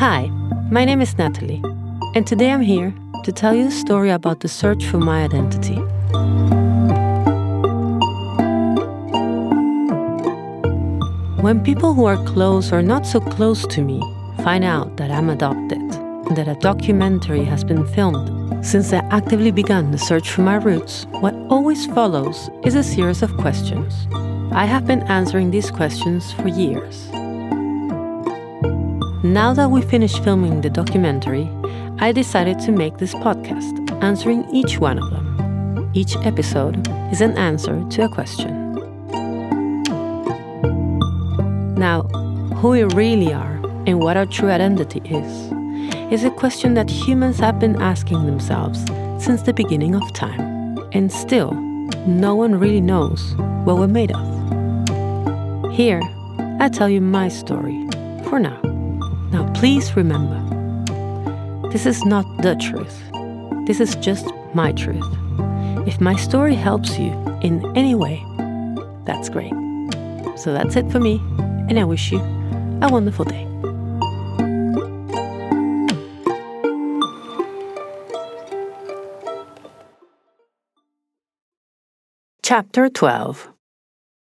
Hi, my name is Natalie, and today I'm here to tell you a story about the search for my identity. When people who are close or not so close to me find out that I'm adopted and that a documentary has been filmed since I actively began the search for my roots, what always follows is a series of questions. I have been answering these questions for years. Now that we finished filming the documentary, I decided to make this podcast, answering each one of them. Each episode is an answer to a question. Now, who we really are and what our true identity is is a question that humans have been asking themselves since the beginning of time. And still, no one really knows what we're made of. Here, I tell you my story for now. Now, please remember this is not the truth, this is just my truth. If my story helps you in any way, that's great. So that's it for me, and I wish you a wonderful day. Chapter 12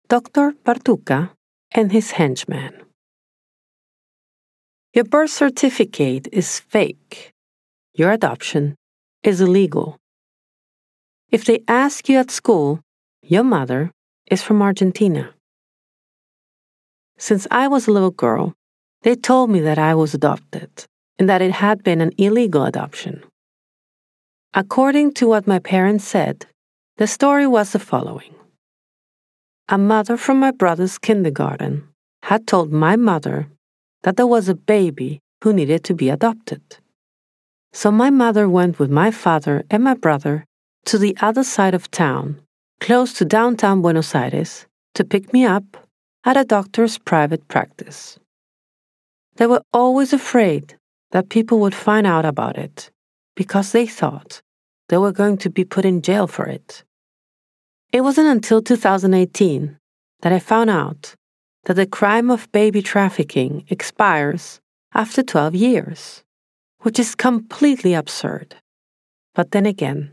Dr. Bartucca and his henchman. Your birth certificate is fake. Your adoption is illegal. If they ask you at school, your mother is from Argentina. Since I was a little girl, they told me that I was adopted and that it had been an illegal adoption. According to what my parents said, the story was the following A mother from my brother's kindergarten had told my mother that there was a baby who needed to be adopted. So my mother went with my father and my brother to the other side of town, close to downtown Buenos Aires, to pick me up at a doctor's private practice. They were always afraid that people would find out about it because they thought they were going to be put in jail for it. It wasn't until 2018 that I found out that the crime of baby trafficking expires after 12 years, which is completely absurd. But then again,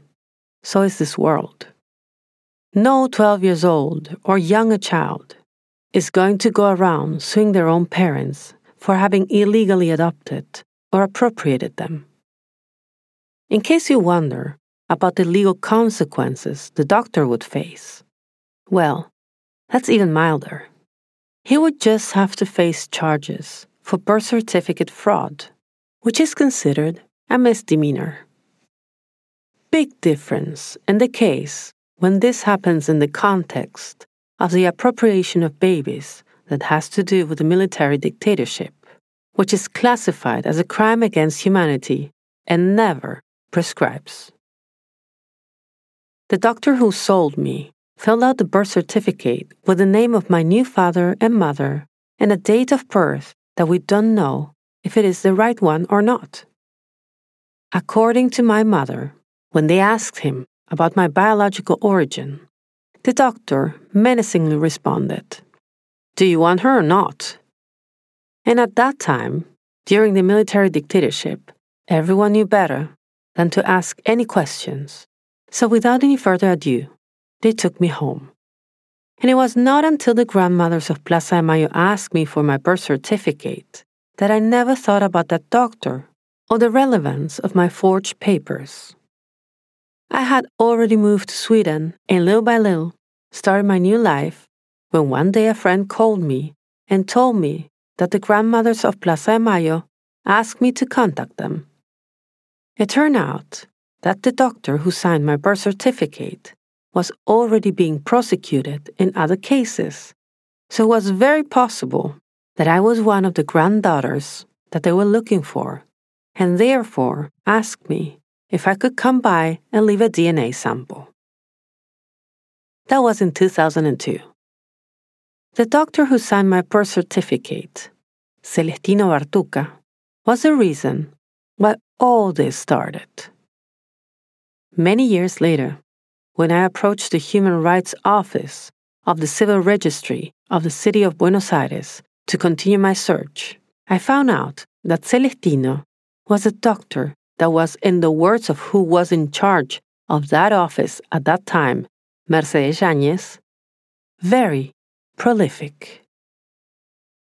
so is this world. No 12 years old or younger child is going to go around suing their own parents for having illegally adopted or appropriated them. In case you wonder, about the legal consequences the doctor would face. Well, that's even milder. He would just have to face charges for birth certificate fraud, which is considered a misdemeanor. Big difference in the case when this happens in the context of the appropriation of babies that has to do with the military dictatorship, which is classified as a crime against humanity and never prescribes. The doctor who sold me filled out the birth certificate with the name of my new father and mother and a date of birth that we don't know if it is the right one or not. According to my mother, when they asked him about my biological origin, the doctor menacingly responded, Do you want her or not? And at that time, during the military dictatorship, everyone knew better than to ask any questions so without any further ado, they took me home. And it was not until the grandmothers of Plaza de Mayo asked me for my birth certificate that I never thought about that doctor or the relevance of my forged papers. I had already moved to Sweden and little by little started my new life when one day a friend called me and told me that the grandmothers of Plaza de Mayo asked me to contact them. It turned out that the doctor who signed my birth certificate was already being prosecuted in other cases, so it was very possible that I was one of the granddaughters that they were looking for, and therefore asked me if I could come by and leave a DNA sample. That was in 2002. The doctor who signed my birth certificate, Celestino Bartucca, was the reason why all this started. Many years later, when I approached the Human Rights Office of the Civil Registry of the City of Buenos Aires to continue my search, I found out that Celestino was a doctor that was, in the words of who was in charge of that office at that time, Mercedes Yañez, very prolific.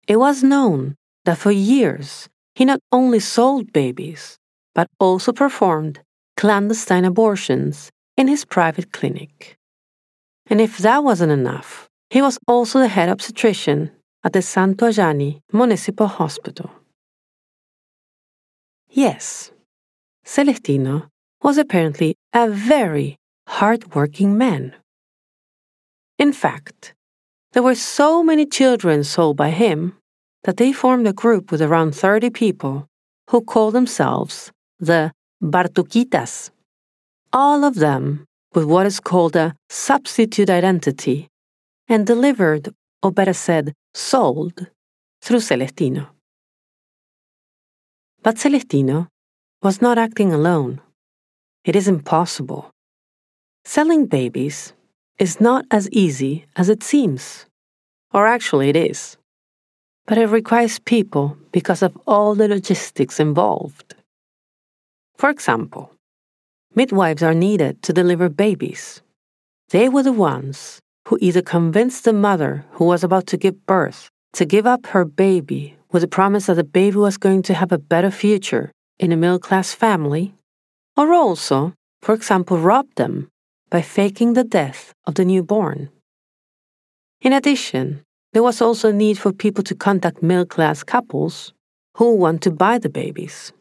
It was known that for years he not only sold babies, but also performed clandestine abortions in his private clinic. And if that wasn't enough, he was also the head obstetrician at the Santojanni Municipal Hospital. Yes, Celestino was apparently a very hard-working man. In fact, there were so many children sold by him that they formed a group with around 30 people who called themselves the Bartuquitas, all of them with what is called a substitute identity and delivered, or better said, sold, through Celestino. But Celestino was not acting alone. It is impossible. Selling babies is not as easy as it seems. Or actually, it is. But it requires people because of all the logistics involved. For example, midwives are needed to deliver babies. They were the ones who either convinced the mother who was about to give birth to give up her baby with the promise that the baby was going to have a better future in a middle class family, or also, for example, robbed them by faking the death of the newborn. In addition, there was also a need for people to contact middle class couples who want to buy the babies.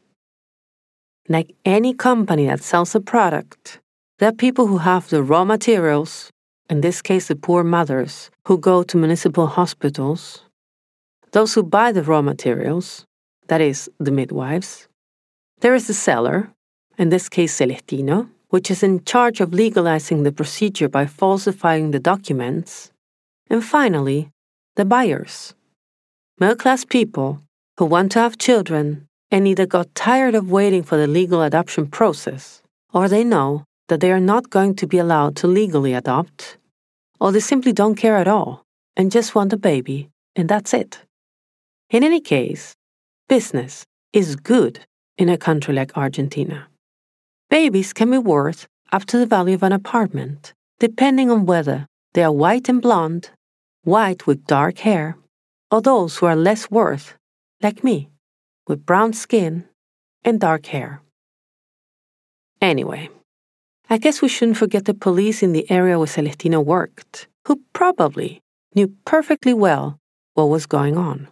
Like any company that sells a product, there are people who have the raw materials, in this case, the poor mothers who go to municipal hospitals, those who buy the raw materials, that is, the midwives. There is the seller, in this case, Celestino, which is in charge of legalizing the procedure by falsifying the documents. And finally, the buyers, middle class people who want to have children and either got tired of waiting for the legal adoption process, or they know that they are not going to be allowed to legally adopt, or they simply don't care at all and just want a baby, and that's it. In any case, business is good in a country like Argentina. Babies can be worth up to the value of an apartment, depending on whether they are white and blonde, white with dark hair, or those who are less worth, like me, with brown skin and dark hair. Anyway, I guess we shouldn't forget the police in the area where Celestino worked, who probably knew perfectly well what was going on.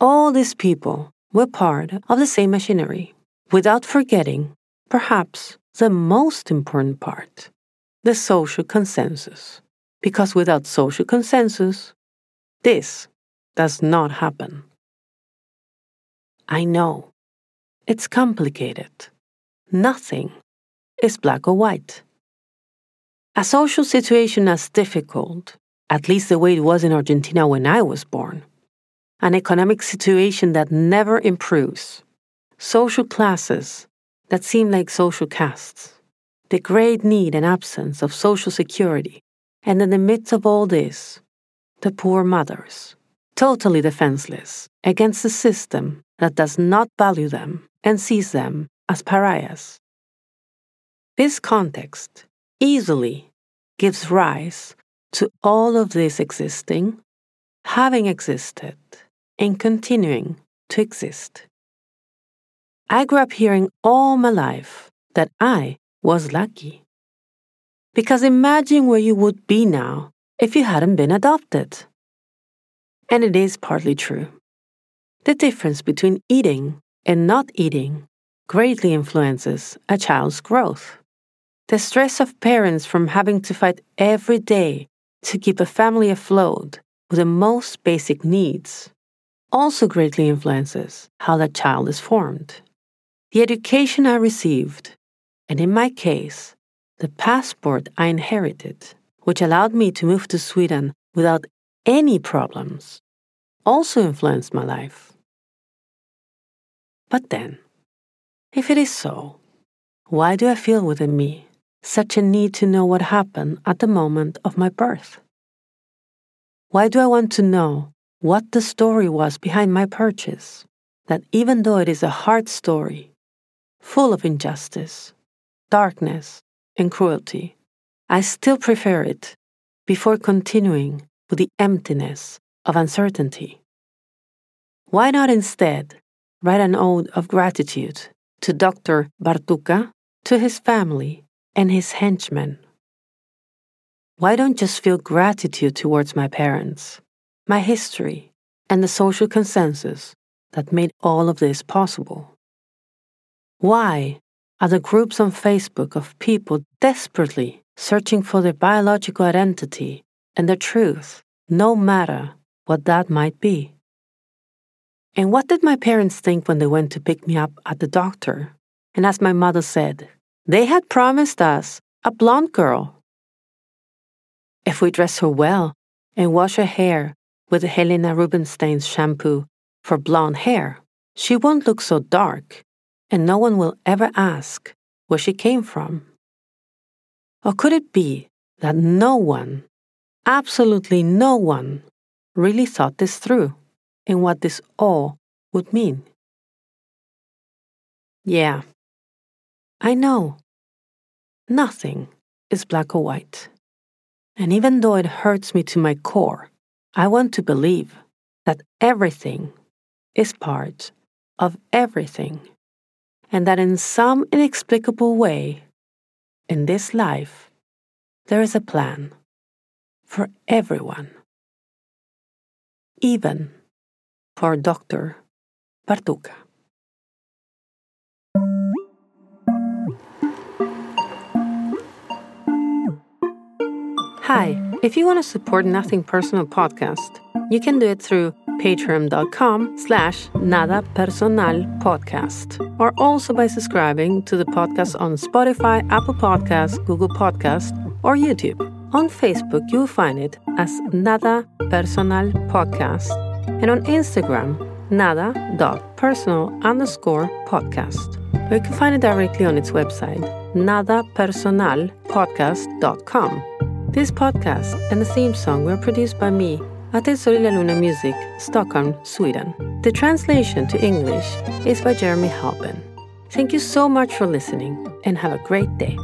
All these people were part of the same machinery, without forgetting, perhaps, the most important part the social consensus. Because without social consensus, this does not happen. I know. It's complicated. Nothing is black or white. A social situation as difficult, at least the way it was in Argentina when I was born, an economic situation that never improves, social classes that seem like social castes, the great need and absence of social security, and in the midst of all this, the poor mothers, totally defenseless against a system that does not value them and sees them as pariahs. This context easily gives rise to all of this existing, having existed, and continuing to exist. I grew up hearing all my life that I was lucky. Because imagine where you would be now if you hadn't been adopted. And it is partly true. The difference between eating and not eating greatly influences a child's growth. The stress of parents from having to fight every day to keep a family afloat with the most basic needs also greatly influences how that child is formed. The education I received, and in my case, the passport I inherited, which allowed me to move to Sweden without any problems, also influenced my life. But then, if it is so, why do I feel within me such a need to know what happened at the moment of my birth? Why do I want to know what the story was behind my purchase that even though it is a hard story, full of injustice, darkness, and cruelty, I still prefer it before continuing with the emptiness of uncertainty. Why not instead write an ode of gratitude to Dr. Bartucca, to his family, and his henchmen? Why don't just feel gratitude towards my parents, my history, and the social consensus that made all of this possible? Why are the groups on Facebook of people desperately searching for their biological identity and their truth, no matter what that might be? And what did my parents think when they went to pick me up at the doctor? And as my mother said, they had promised us a blonde girl. If we dress her well and wash her hair with Helena Rubinstein's shampoo for blonde hair, she won't look so dark, and no one will ever ask where she came from. Or could it be that no one, absolutely no one, really thought this through and what this all would mean? Yeah, I know. Nothing is black or white. And even though it hurts me to my core, I want to believe that everything is part of everything, and that in some inexplicable way, in this life, there is a plan for everyone, even for Dr. Bartucca. Hi, if you want to support Nothing Personal podcast, you can do it through patreon.com slash nada personal podcast or also by subscribing to the podcast on Spotify, Apple Podcast, Google Podcast, or YouTube. On Facebook, you'll find it as Nada Personal Podcast and on Instagram, nada.personal underscore podcast. Or you can find it directly on its website, nadapersonalpodcast.com. This podcast and the theme song were produced by me at El Sol y la Luna Music, Stockholm, Sweden. The translation to English is by Jeremy Halpin. Thank you so much for listening and have a great day.